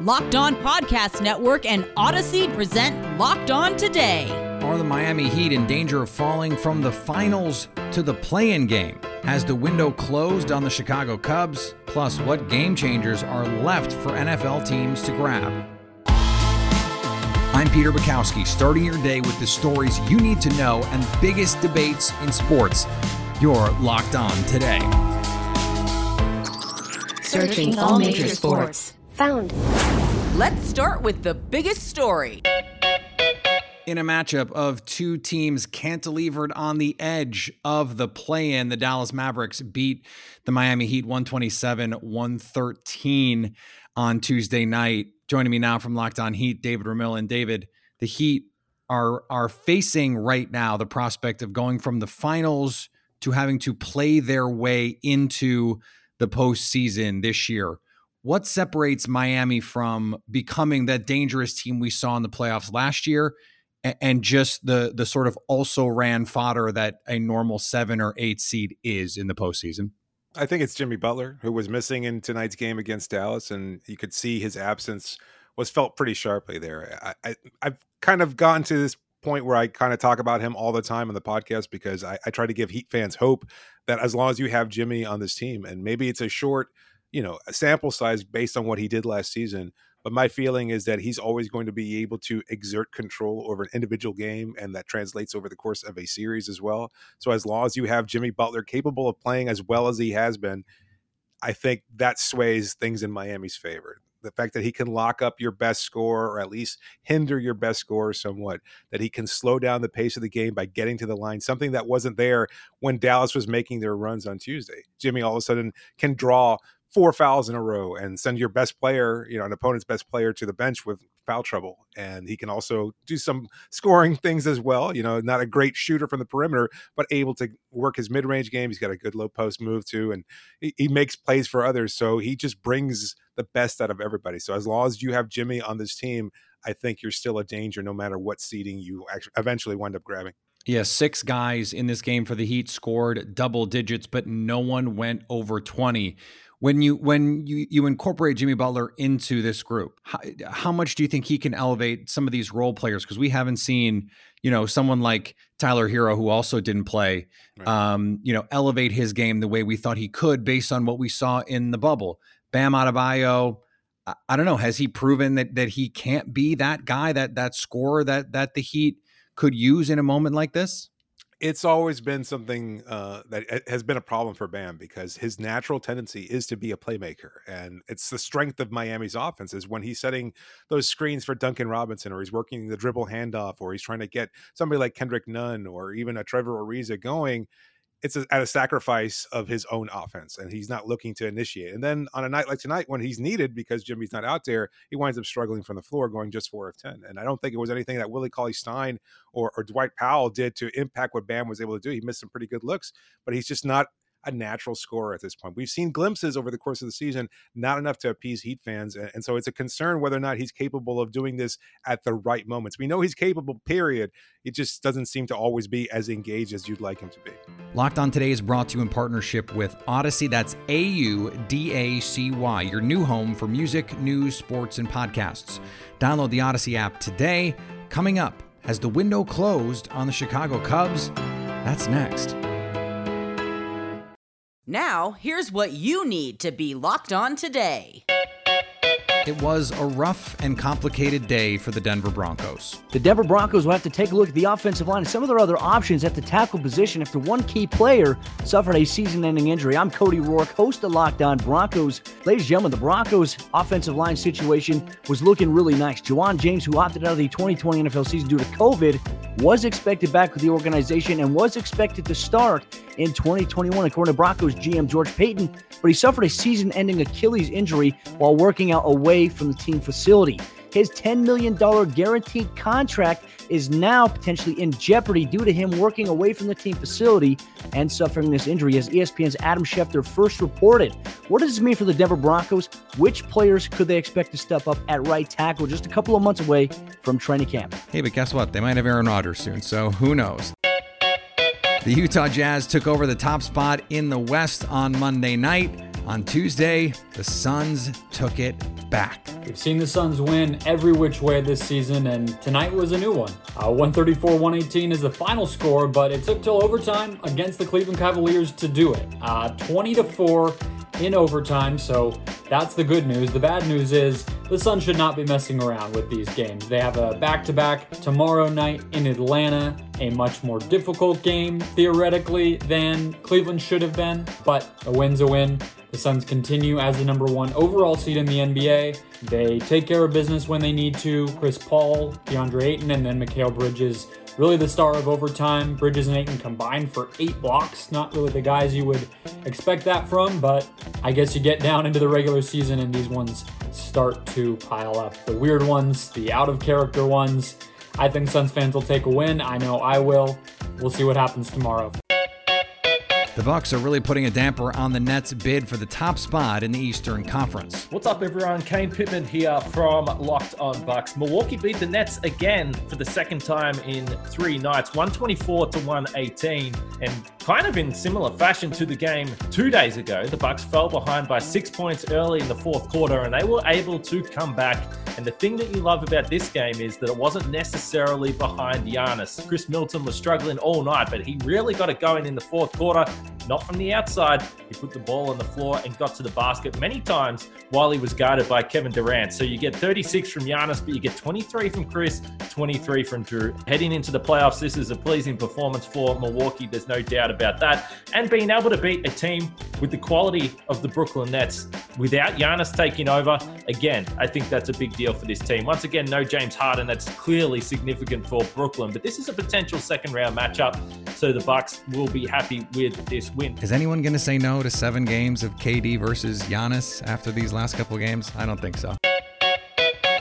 Locked On Podcast Network and Audacy present Locked On Today. Are the Miami Heat in danger of falling from the finals to the play in game? Has the window closed on the Chicago Cubs? Plus, what game changers are left for NFL teams to grab? I'm Peter Bukowski, starting your day with the stories you need to know and biggest debates in sports. You're locked on today. Searching all major sports. Found. Let's start with the biggest story. In a matchup of two teams cantilevered on the edge of the play in, the Dallas Mavericks beat the Miami Heat 127 113 on Tuesday night. Joining me now from Locked On Heat, David Ramil. And David, the Heat are, are facing right now the prospect of going from the finals to having to play their way into the postseason this year what separates Miami from becoming that dangerous team we saw in the playoffs last year and just the the sort of also ran fodder that a normal seven or eight seed is in the postseason? I think it's Jimmy Butler who was missing in tonight's game against Dallas, and you could see his absence was felt pretty sharply there. I, I I've kind of gotten to this point where I kind of talk about him all the time on the podcast because I, I try to give Heat fans hope that as long as you have Jimmy on this team, and maybe it's a short you know, a sample size based on what he did last season. But my feeling is that he's always going to be able to exert control over an individual game, and that translates over the course of a series as well. So as long as you have Jimmy Butler capable of playing as well as he has been, I think that sways things in Miami's favor. The fact that he can lock up your best score or at least hinder your best score somewhat, that he can slow down the pace of the game by getting to the line, something that wasn't there when Dallas was making their runs on Tuesday. Jimmy all of a sudden can draw four fouls in a row and send your best player, you know, an opponent's best player to the bench with foul trouble. And he can also do some scoring things as well. You know, not a great shooter from the perimeter, but able to work his mid range game. He's got a good low post move too, and he, he, makes plays for others. So he just brings the best out of everybody. So as long as you have Jimmy on this team, I think you're still a danger no matter what seeding you actually eventually wind up grabbing. Yeah, six guys in this game for the Heat scored double digits, but no one went over 20 when you when you you incorporate Jimmy Butler into this group, how, how much do you think he can elevate some of these role players? Because we haven't seen, you know, someone like Tyler Herro, who also didn't play, right. um, you know, elevate his game the way we thought he could based on what we saw in the bubble. Bam Adebayo, I, I don't know, has he proven that that he can't be that guy that that scorer that that the Heat could use in a moment like this? It's always been something uh, that has been a problem for Bam because his natural tendency is to be a playmaker, and it's the strength of Miami's offense is when he's setting those screens for Duncan Robinson, or he's working the dribble handoff, or he's trying to get somebody like Kendrick Nunn or even a Trevor Ariza going it's a, at a sacrifice of his own offense, and he's not looking to initiate. And then on a night like tonight, when he's needed because Jimmy's not out there, he winds up struggling from the floor, going just four of ten. And I don't think it was anything that Willie Cauley Stein or, or Dwight Powell did to impact what Bam was able to do. He missed some pretty good looks, but he's just not a natural scorer at this point. We've seen glimpses over the course of the season, not enough to appease Heat fans. And so it's a concern whether or not he's capable of doing this at the right moments. We know he's capable, period. It just doesn't seem to always be as engaged as you'd like him to be. Locked on Today is brought to you in partnership with Audacy. That's A U D A C Y, your new home for music, news, sports, and podcasts. Download the Audacy app today. Coming up, has the window closed on the Chicago Cubs? That's next. Now, here's what you need to be locked on today. It was a rough and complicated day for the Denver Broncos. The Denver Broncos will have to take a look at the offensive line and some of their other options at the tackle position after one key player suffered a season ending injury. I'm Cody Roark, host of Locked On Broncos. Ladies and gentlemen, the Broncos' offensive line situation was looking really nice. Ja'Wuan James, who opted out of the 2020 NFL season due to COVID, was expected back with the organization and was expected to start in 2021, according to Broncos GM George Paton, but he suffered a season ending Achilles injury while working out away from the team facility. His $10 million guaranteed contract is now potentially in jeopardy due to him working away from the team facility and suffering this injury, as ESPN's Adam Schefter first reported. What does this mean for the Denver Broncos? Which players could they expect to step up at right tackle just a couple of months away from training camp? Hey, but guess what? They might have Aaron Rodgers soon, so who knows? The Utah Jazz took over the top spot in the West on Monday night. On Tuesday, the Suns took it back. We've seen the Suns win every which way this season, and tonight was a new one. Uh, 134 118 is the final score, but it took till overtime against the Cleveland Cavaliers to do it. Uh, 20 to 4 in overtime, so that's the good news. The bad news is the Suns should not be messing around with these games. They have a back to back tomorrow night in Atlanta, a much more difficult game theoretically than Cleveland should have been, but a win's a win. The Suns continue as the number one overall seed in the NBA. They take care of business when they need to. Chris Paul, DeAndre Ayton, and then Mikal Bridges really the star of overtime. Bridges and Ayton combined for eight blocks. Not really the guys you would expect that from, but I guess you get down into the regular season and these ones start to pile up. The weird ones, the out of character ones. I think Suns fans will take a win. I know I will. We'll see what happens tomorrow. The Bucks are really putting a damper on the Nets' bid for the top spot in the Eastern Conference. What's up, everyone? Kane Pittman here from Locked On Bucks. Milwaukee beat the Nets again for the second time in three nights, 124 to 118, and kind of in similar fashion to the game two days ago. The Bucks fell behind by six points early in the fourth quarter, and they were able to come back. And the thing that you love about this game is that it wasn't necessarily behind Giannis. Khris Middleton was struggling all night, but he really got it going in the fourth quarter not from the outside. He put the ball on the floor and got to the basket many times while he was guarded by Kevin Durant. So you get 36 from Giannis, but you get 23 from Khris, 23 from Jrue. Heading into the playoffs, this is a pleasing performance for Milwaukee. There's no doubt about that. And being able to beat a team with the quality of the Brooklyn Nets without Giannis taking over, again, I think that's a big deal for this team. Once again, no James Harden. That's clearly significant for Brooklyn, but this is a potential second round matchup. So the Bucks will be happy with this win. Is anyone going to say no to seven games of KD versus Giannis after these last couple games? I don't think so.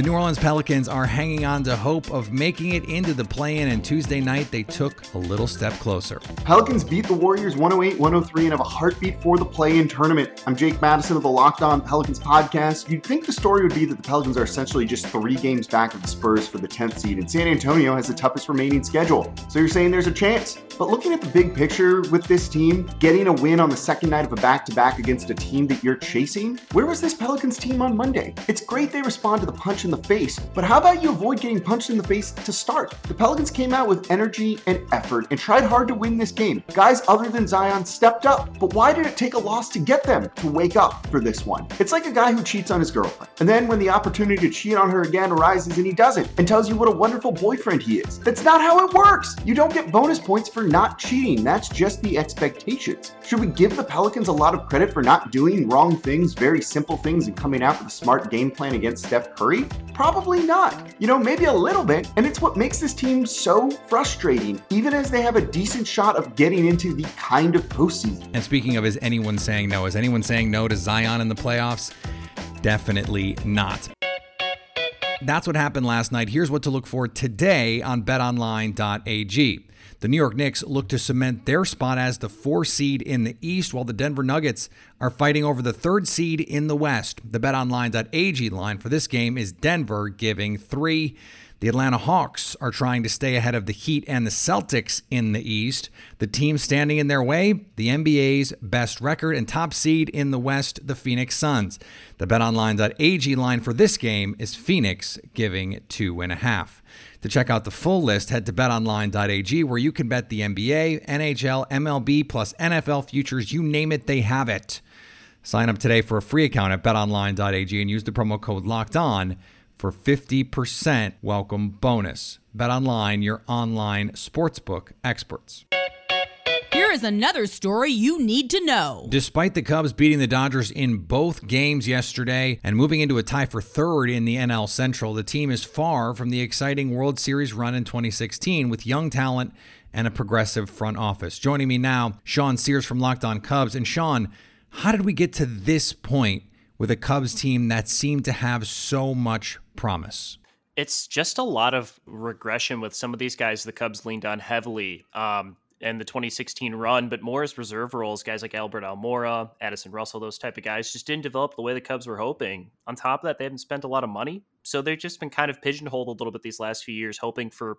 The New Orleans Pelicans are hanging on to hope of making it into the play in, and Tuesday night they took a little step closer. Pelicans beat the Warriors 108 103 and have a heartbeat for the play in tournament. I'm Jake Madison of the Locked On Pelicans podcast. You'd think the story would be that the Pelicans are essentially just three games back of the Spurs for the 10th seed, and San Antonio has the toughest remaining schedule. So you're saying there's a chance. But looking at the big picture with this team, getting a win on the second night of a back to back against a team that you're chasing, where was this Pelicans team on Monday? It's great they respond to the punch in the face, but how about you avoid getting punched in the face to start? The Pelicans came out with energy and effort and tried hard to win this game. Guys other than Zion stepped up, but why did it take a loss to get them to wake up for this one? It's like a guy who cheats on his girlfriend, and then when the opportunity to cheat on her again arises and he doesn't, and tells you what a wonderful boyfriend he is. That's not how it works! You don't get bonus points for not cheating. That's just the expectations. Should we give the Pelicans a lot of credit for not doing wrong things, very simple things, and coming out with a smart game plan against Steph Curry? Probably not. You know, maybe a little bit. And it's what makes this team so frustrating, even as they have a decent shot of getting into the kind of postseason. And speaking of, is anyone saying no? Is anyone saying no to Zion in the playoffs? Definitely not. That's what happened last night. Here's what to look for today on betonline.ag. The New York Knicks look to cement their spot as the four seed in the East, while the Denver Nuggets are fighting over the third seed in the West. The betonline.ag line for this game is Denver giving three. The Atlanta Hawks are trying to stay ahead of the Heat and the Celtics in the East. The team standing in their way, the NBA's best record and top seed in the West, the Phoenix Suns. The betonline.ag line for this game is Phoenix giving two and a half. To check out the full list, head to betonline.ag where you can bet the NBA, NHL, MLB, plus NFL futures. You name it, they have it. Sign up today for a free account at betonline.ag and use the promo code locked on for 50% welcome bonus. BetOnline, your online sportsbook experts. Here is another story you need to know. Despite the Cubs beating the Dodgers in both games yesterday and moving into a tie for third in the NL Central, the team is far from the exciting World Series run in 2016 with young talent and a progressive front office. Joining me now, Sean Sears from Locked On Cubs. And Sean, how did we get to this point with a Cubs team that seemed to have so much promise? It's just a lot of regression with some of these guys the Cubs leaned on heavily. Um, in the 2016 run, but more as reserve roles. Guys like Albert Almora, Addison Russell, those type of guys just didn't develop the way the Cubs were hoping. On top of that, they haven't spent a lot of money. So they've just been kind of pigeonholed a little bit these last few years, hoping for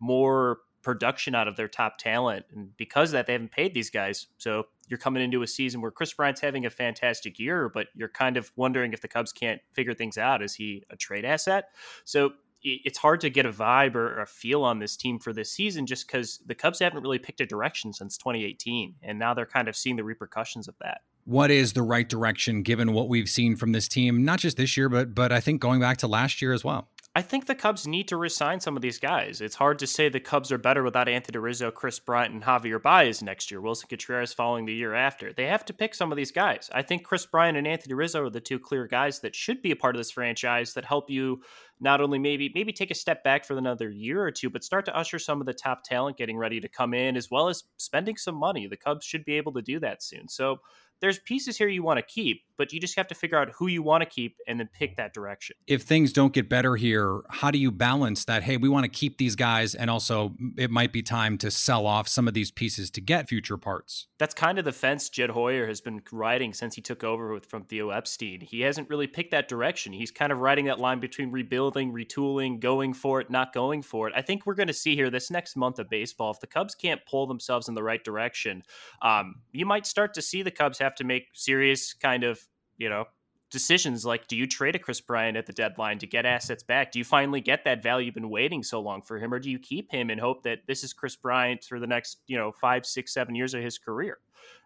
more production out of their top talent. And because of that, they haven't paid these guys. So you're coming into a season where Kris Bryant's having a fantastic year, but you're kind of wondering if the Cubs can't figure things out. Is he a trade asset? So it's hard to get a vibe or a feel on this team for this season just because the Cubs haven't really picked a direction since 2018. And now they're kind of seeing the repercussions of that what is the right direction given what we've seen from this team not just this year but but I think going back to last year as well. I think the Cubs need to resign some of these guys. It's hard to say the Cubs are better without Anthony Rizzo, Kris Bryant, and Javier Baez next year. Willson Contreras following the year after. They have to pick some of these guys. I think Kris Bryant and Anthony Rizzo are the two clear guys that should be a part of this franchise that help you not only maybe maybe take a step back for another year or two, but start to usher some of the top talent getting ready to come in, as well as spending some money. The Cubs should be able to do that soon. So there's pieces here you want to keep, but you just have to figure out who you want to keep and then pick that direction. If things don't get better here, how do you balance that? Hey, we want to keep these guys, and also it might be time to sell off some of these pieces to get future parts. That's kind of the fence Jed Hoyer has been riding since he took over with, from Theo Epstein. He hasn't really picked that direction. He's kind of riding that line between rebuilding, retooling, going for it, not going for it. I think we're going to see here this next month of baseball. If the Cubs can't pull themselves in the right direction, um, you might start to see the Cubs have to make serious kind of you know, decisions like do you trade a Kris Bryant at the deadline to get assets back? Do you finally get that value you've been waiting so long for him, or do you keep him and hope that this is Kris Bryant for the next, you know, five, six, seven years of his career?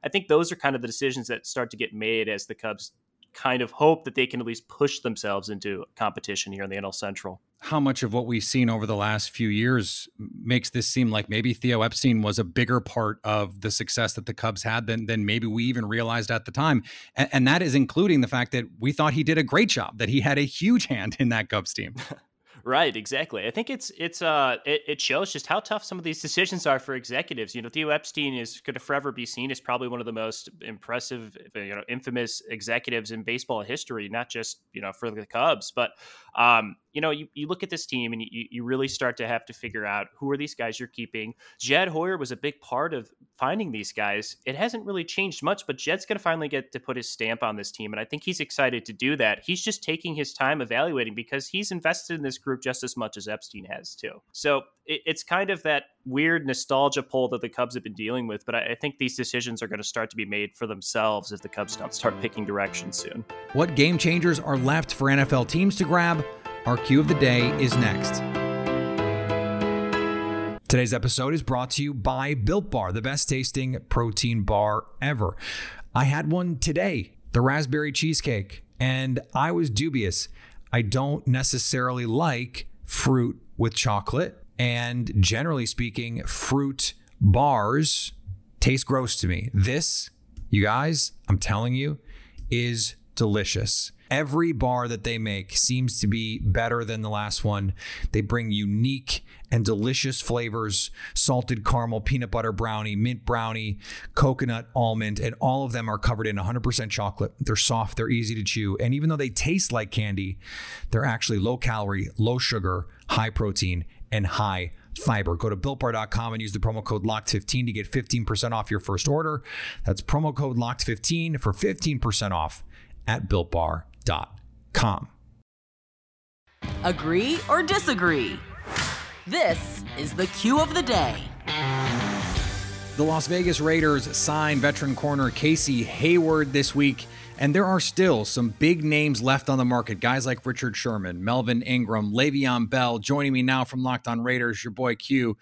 I think those are kind of the decisions that start to get made as the Cubs kind of hope that they can at least push themselves into competition here in the NL Central. How much of what we've seen over the last few years makes this seem like maybe Theo Epstein was a bigger part of the success that the Cubs had than, than maybe we even realized at the time? And, and that is including the fact that we thought he did a great job, that he had a huge hand in that Cubs team. Right, exactly. I think it's it's uh it, it shows just how tough some of these decisions are for executives. You know, Theo Epstein is going to forever be seen as probably one of the most impressive, you know, infamous executives in baseball history, not just you know for the Cubs, but um, you know, you, you look at this team and you, you really start to have to figure out who are these guys you're keeping. Jed Hoyer was a big part of finding these guys. It hasn't really changed much, but Jed's going to finally get to put his stamp on this team. And I think he's excited to do that. He's just taking his time evaluating because he's invested in this group just as much as Epstein has, too. So it, it's kind of that weird nostalgia pull that the Cubs have been dealing with. But I, I think these decisions are going to start to be made for themselves if the Cubs don't start picking direction soon. What game changers are left for NFL teams to grab? Our cue of the day is next. Today's episode is brought to you by Built Bar, the best tasting protein bar ever. I had one today, the raspberry cheesecake, and I was dubious. I don't necessarily like fruit with chocolate, and generally speaking, fruit bars taste gross to me. This, you guys, I'm telling you, is delicious. Every bar that they make seems to be better than the last one. They bring unique and delicious flavors salted caramel, peanut butter brownie, mint brownie, coconut, almond, and all of them are covered in 100% chocolate. They're soft, they're easy to chew. And even though they taste like candy, they're actually low calorie, low sugar, high protein, and high fiber. Go to builtbar.com and use the promo code LOCKED15 to get 15% off your first order. That's promo code LOCKED15 for 15% off at builtbar.com. Agree or disagree? This is the cue of the day. The Las Vegas Raiders signed veteran corner Casey Hayward this week, and there are still some big names left on the market. Guys like Richard Sherman, Melvin Ingram, Le'Veon Bell. Joining me now from Locked On Raiders, your boy Q.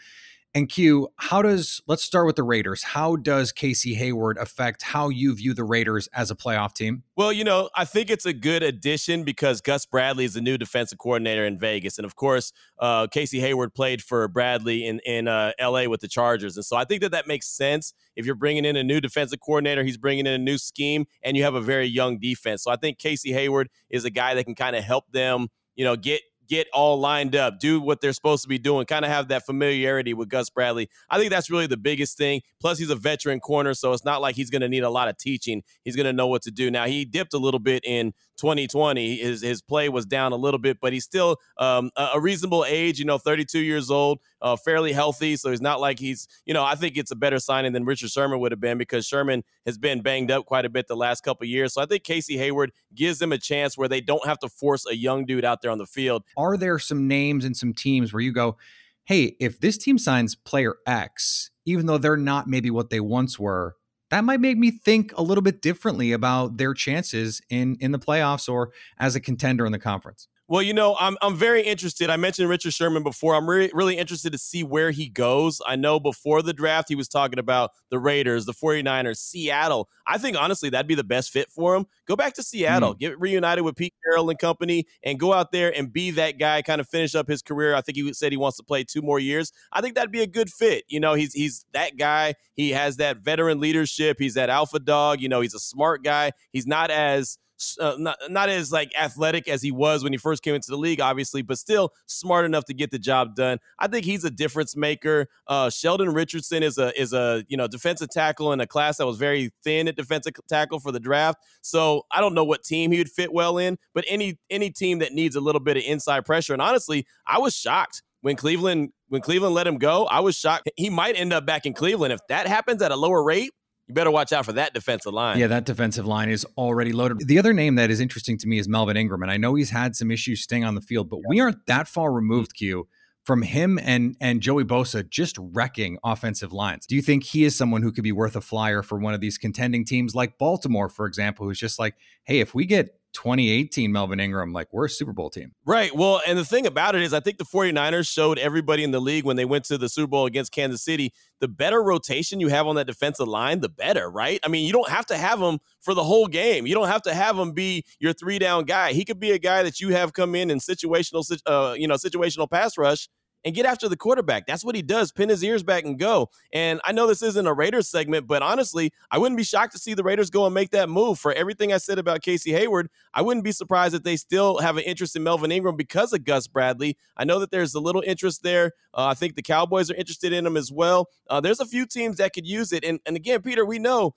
And Q, how does let's start with the Raiders. How does Casey Hayward affect how you view the Raiders as a playoff team? Well, you know, I think it's a good addition because Gus Bradley is the new defensive coordinator in Vegas, and of course, uh, Casey Hayward played for Bradley in in uh, L.A. with the Chargers, and so I think that that makes sense. If you're bringing in a new defensive coordinator, he's bringing in a new scheme, and you have a very young defense. So I think Casey Hayward is a guy that can kind of help them, you know, get get all lined up, do what they're supposed to be doing, kind of have that familiarity with Gus Bradley. I think that's really the biggest thing. Plus, he's a veteran corner, so it's not like he's going to need a lot of teaching. He's going to know what to do. Now, he dipped a little bit in 2020. His his play was down a little bit, but he's still um, a, reasonable age. You know, 32 years old, uh, fairly healthy. So he's not like he's. You know, I think it's a better signing than Richard Sherman would have been because Sherman has been banged up quite a bit the last couple years. So I think Casey Hayward gives them a chance where they don't have to force a young dude out there on the field. Are there some names and some teams where you go? hey, if this team signs player X, even though they're not maybe what they once were, that might make me think a little bit differently about their chances in in the playoffs or as a contender in the conference. Well, you know, I'm I'm very interested. I mentioned Richard Sherman before. I'm really really interested to see where he goes. I know before the draft he was talking about the Raiders, the 49ers, Seattle. I think honestly that'd be the best fit for him. Go back to Seattle, mm. get reunited with Pete Carroll and company and go out there and be that guy, kind of finish up his career. I think he said he wants to play two more years. I think that'd be a good fit. You know, he's he's that guy. He has that veteran leadership. He's that alpha dog. You know, he's a smart guy. He's not as uh, not, not as like athletic as he was when he first came into the league, obviously, but still smart enough to get the job done. I think he's a difference maker. Uh, Sheldon Richardson is a is a you know defensive tackle in a class that was very thin at defensive tackle for the draft. So I don't know what team he would fit well in, but any any team that needs a little bit of inside pressure. And honestly, I was shocked when Cleveland when Cleveland let him go. I was shocked. He might end up back in Cleveland if that happens at a lower rate you better watch out for that defensive line. Yeah, that defensive line is already loaded. The other name that is interesting to me is Melvin Ingram, and I know he's had some issues staying on the field, but we aren't that far removed, mm. Q, from him and and Joey Bosa just wrecking offensive lines. Do you think he is someone who could be worth a flyer for one of these contending teams like Baltimore, for example, who's just like, hey, if we get 2018 Melvin Ingram, like we're a Super Bowl team. Right. Well, and the thing about it is, I think the 49ers showed everybody in the league when they went to the Super Bowl against Kansas City, the better rotation you have on that defensive line, the better, right? I mean, you don't have to have him for the whole game. You don't have to have him be your three down guy. He could be a guy that you have come in in situational, uh, you know, situational pass rush and get after the quarterback. That's what he does. Pin his ears back and go. And I know this isn't a Raiders segment, but honestly, I wouldn't be shocked to see the Raiders go and make that move. For everything I said about Casey Hayward, I wouldn't be surprised if they still have an interest in Melvin Ingram because of Gus Bradley. I know that there's a little interest there. Uh, I think the Cowboys are interested in him as well. Uh, there's a few teams that could use it. And, and again, Peter, we know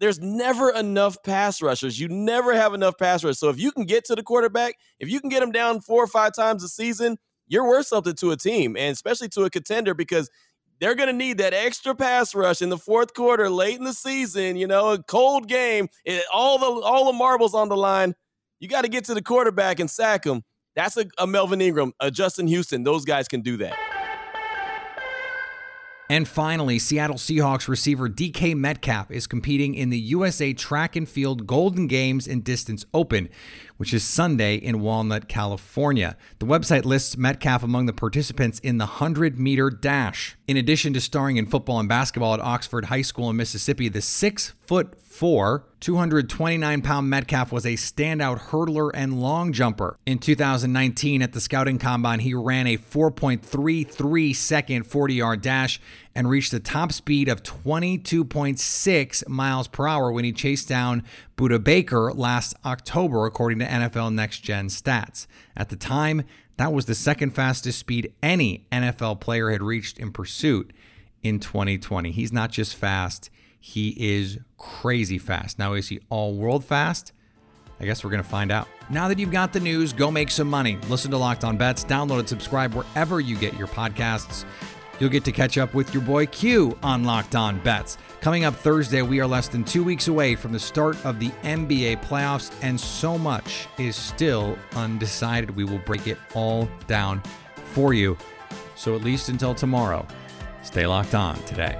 there's never enough pass rushers. You never have enough pass rushers. So if you can get to the quarterback, if you can get him down four or five times a season, you're worth something to a team and especially to a contender because they're going to need that extra pass rush in the fourth quarter late in the season, you know, a cold game, it, all the all the marbles on the line. You got to get to the quarterback and sack him. That's a, a Melvin Ingram, a Justin Houston. Those guys can do that. And finally, Seattle Seahawks receiver DK Metcalf is competing in the USA Track and Field Golden Games and Distance Open, which is Sunday in Walnut, California. The website lists Metcalf among the participants in the 100 meter dash. In addition to starring in football and basketball at Oxford High School in Mississippi, the six foot four, 229 pound Metcalf was a standout hurdler and long jumper. In 2019, at the Scouting Combine, he ran a 4.33 second 40 yard dash and reached the top speed of 22.6 miles per hour when he chased down Budda Baker last October, according to NFL Next Gen stats. At the time, that was the second fastest speed any NFL player had reached in pursuit in 2020. He's not just fast, he is crazy fast. Now, is he all world fast? I guess we're going to find out. Now that you've got the news, go make some money. Listen to Locked On Bets, download and subscribe wherever you get your podcasts. You'll get to catch up with your boy Q on Locked On Bets. Coming up Thursday, we are less than two weeks away from the start of the NBA playoffs, and so much is still undecided. We will break it all down for you. So, at least until tomorrow, stay locked on today.